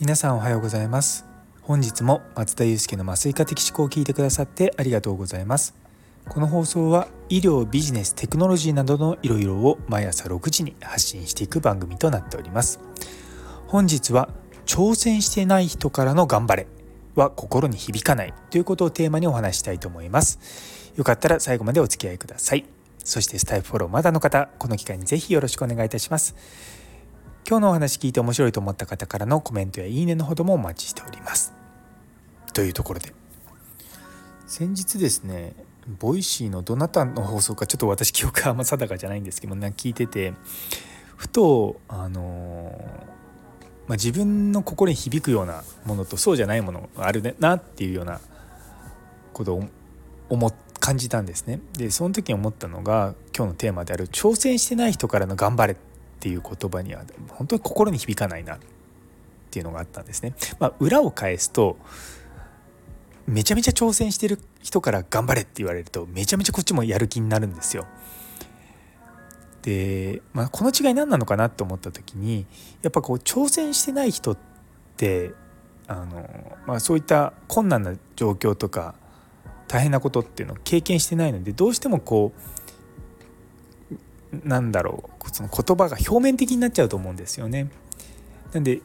皆さんおはようございます。本日も松田祐介の麻酔科的思考を聞いてくださってありがとうございます。この放送は医療ビジネステクノロジーなどのいろいろを毎朝6時に発信していく番組となっております。本日は挑戦してない人からの頑張れは心に響かないということをテーマにお話したいと思います。よかったら最後までお付き合いください。そしてスタイフフォローまだの方この機会にぜひよろしくお願いいたします。今日のお話聞いて面白いと思った方からのコメントやいいねのほどもお待ちしております。というところで。先日ですね Voicy のどなたの放送かちょっと私記憶はあんま定かじゃないんですけどなんか聞いててふとあのまあ、自分の心に響くようなものとそうじゃないものがあるなっていうようなことを思っ感じたんですね。でその時に思ったのが今日のテーマである「挑戦してない人からの頑張れ」っていう言葉には本当に心に響かないなっていうのがあったんですね。まあ、裏を返すとめちゃめちゃ挑戦してる人から頑張れって言われるとめちゃめちゃこっちもやる気になるんですよ。で、まあ、この違い何なのかなと思った時にやっぱこう挑戦してない人ってあの、まあ、そういった困難な状況とか大変なことっていうのを経験してないのでどうしてもこうなんだろうその言葉が表面的になっちゃうと思うんですよね。なんで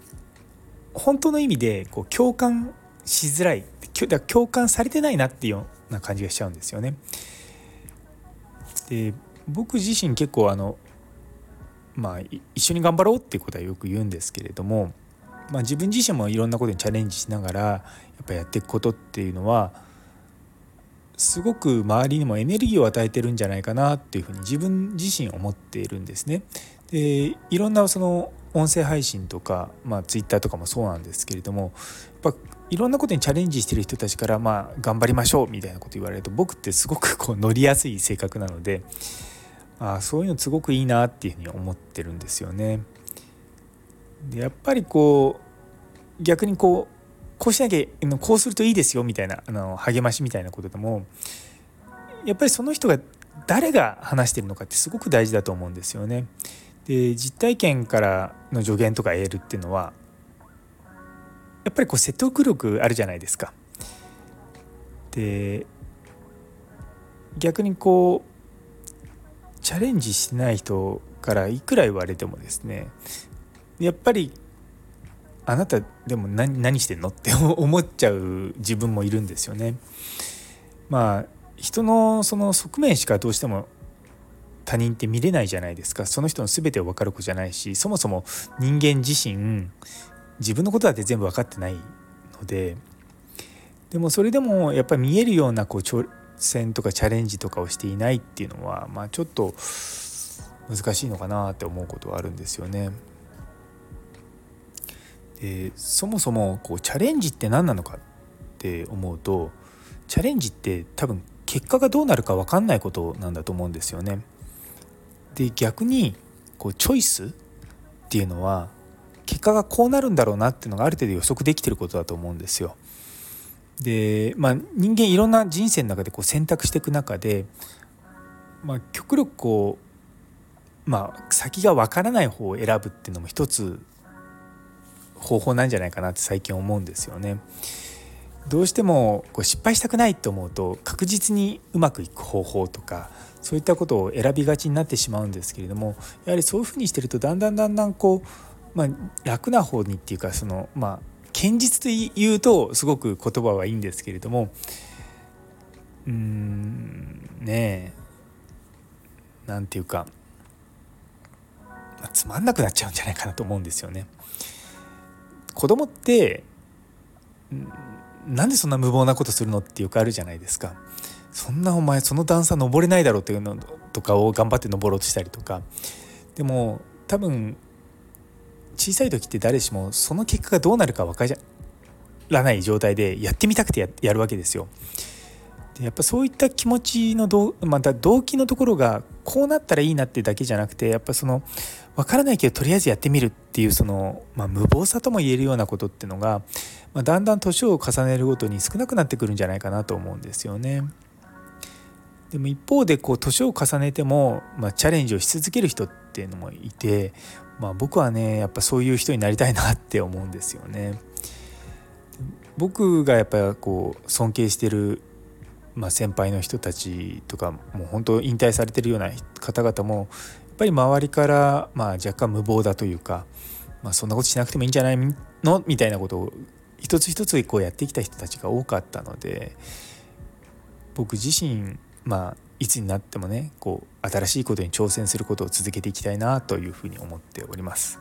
本当の意味でこう共感しづらい共感されてないなっていうような感じがしちゃうんですよね。で僕自身結構あのまあ一緒に頑張ろうっていうことはよく言うんですけれども、まあ、自分自身もいろんなことにチャレンジしながらやっぱやっていくことっていうのはすごく周りにもエネルギーを与えてるんじゃないかなっていうふうに自分自身思っているんですね。でいろんなその音声配信とか、まあ、ツイッターとかもそうなんですけれどもやっぱいろんなことにチャレンジしてる人たちから、まあ、頑張りましょうみたいなこと言われると僕ってすごくこう乗りやすい性格なのであそういうのすごくいいなっていうふうに思ってるんですよね。でやっぱりこう逆にこうこうしなきゃこうするといいですよみたいなあの励ましみたいなことでもやっぱりその人が誰が話してるのかってすごく大事だと思うんですよね。で実体験からの助言とか得るっていうのはやっぱりこう説得力あるじゃないですか。で逆にこうチャレンジしてない人からいくら言われてもですねやっぱりあなたでも何してんのって 思っちゃう自分もいるんですよね。まあ人のその側面しかどうしても他人って見れないじゃないですかその人の全てを分かる子じゃないしそもそも人間自身自分のことだって全部分かってないのででもそれでもやっぱり見えるようなこう挑戦とかチャレンジとかをしていないっていうのはまあちょっと難しいのかなって思うことはあるんですよね。でそもそもこうチャレンジって何なのかって思うとチャレンジって多分結果がどうなるか分かんないことなんだと思うんですよね。で逆にこうチョイスっていうのは結果がこうなるんだろうなっていうのがある程度予測できてることだと思うんですよ。でまあ人間いろんな人生の中でこう選択していく中で、まあ、極力こう、まあ、先が分からない方を選ぶっていうのも一つ方法なんじゃないかなって最近思うんですよね。どうしてもこう失敗したくないと思うと確実にうまくいく方法とかそういったことを選びがちになってしまうんですけれどもやはりそういうふうにしてるとだんだんだんだんこう、まあ、楽な方にっていうかそのまあ堅実と言うとすごく言葉はいいんですけれどもうーんねえなんていうかつまんなくなっちゃうんじゃないかなと思うんですよね。子供ってなんでそんな無謀なことするのってよくあるじゃないですか。そんなお前その段差登れないだろうっていうのとかを頑張って登ろうとしたりとかでも多分小さい時って誰しもその結果がどうなるか分からない状態でやってみたくてやるわけですよ。でやっぱそういった気持ちのど、また動機のところがこうなったらいいなってだけじゃなくてやっぱその分からないけどとりあえずやってみるっていうその、まあ、無謀さとも言えるようなことっていうのが、まあ、だんだん年を重ねるごとに少なくなってくるんじゃないかなと思うんですよね。でも一方でこう年を重ねても、まあ、チャレンジをし続ける人っていうのもいて、まあ、僕はねやっぱそういう人になりたいなって思うんですよね。僕がやっぱりこう尊敬してる、まあ、先輩の人たちとかもう本当引退されてるような方々もぱり周りからまあ若干無謀だというか、まあ、そんなことしなくてもいいんじゃないの？みたいなことを一つ一つこうやってきた人たちが多かったので僕自身まあいつになってもねこう新しいことに挑戦することを続けていきたいなというふうに思っております。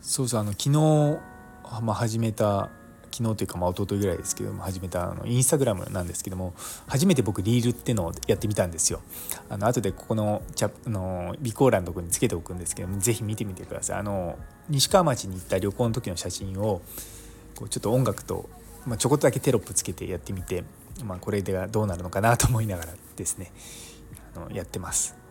そうそうあの昨日、まあ、始めた昨日というかまあ一昨日ぐらいですけども始めたあのインスタグラムなんですけども初めて僕リールってのをやってみたんですよ。あの後でここのチャあの備考欄のとこにつけておくんですけどもぜひ見てみてください。あの西川町に行った旅行の時の写真をこうちょっと音楽と、まあ、ちょこっとだけテロップつけてやってみてまあ、これではどうなるのかなと思いながらですねあのやってます。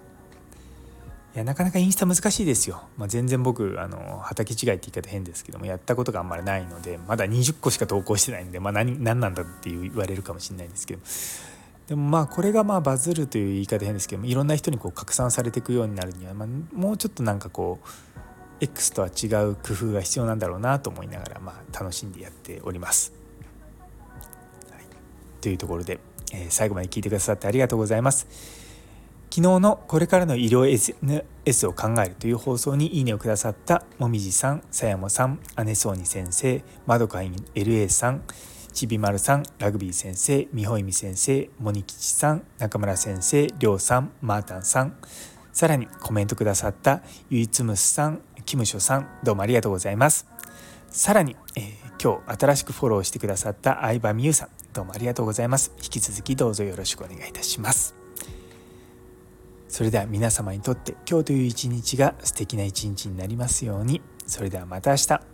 いやなかなかインスタ難しいですよ、まあ、全然僕あの畑違いって言い方変ですけどもやったことがあんまりないのでまだ20個しか投稿してないんで、まあ何、何なんだって言われるかもしれないんですけどでもまあこれがまあバズるという言い方変ですけどもいろんな人にこう拡散されていくようになるには、まあ、もうちょっとなんかこう X とは違う工夫が必要なんだろうなと思いながら、まあ、楽しんでやっております。というところで、えー、最後まで聞いてくださってありがとうございます。昨日のこれからの医療 SNS を考えるという放送にいいねをくださったもみじさん、さやもさん、姉そうに先生、まどかいん LA さん、ちびまるさん、ラグビー先生、みほいみ先生、もにきちさん、中村先生、りょうさん、まーたんさん、さらにコメントくださったゆいつむすさん、キムショさん、どうもありがとうございます。さらに、えー、今日新しくフォローしてくださった相葉美優さん、どうもありがとうございます。引き続きどうぞよろしくお願いいたします。それでは皆様にとって今日という一日が素敵な一日になりますように。それではまた明日。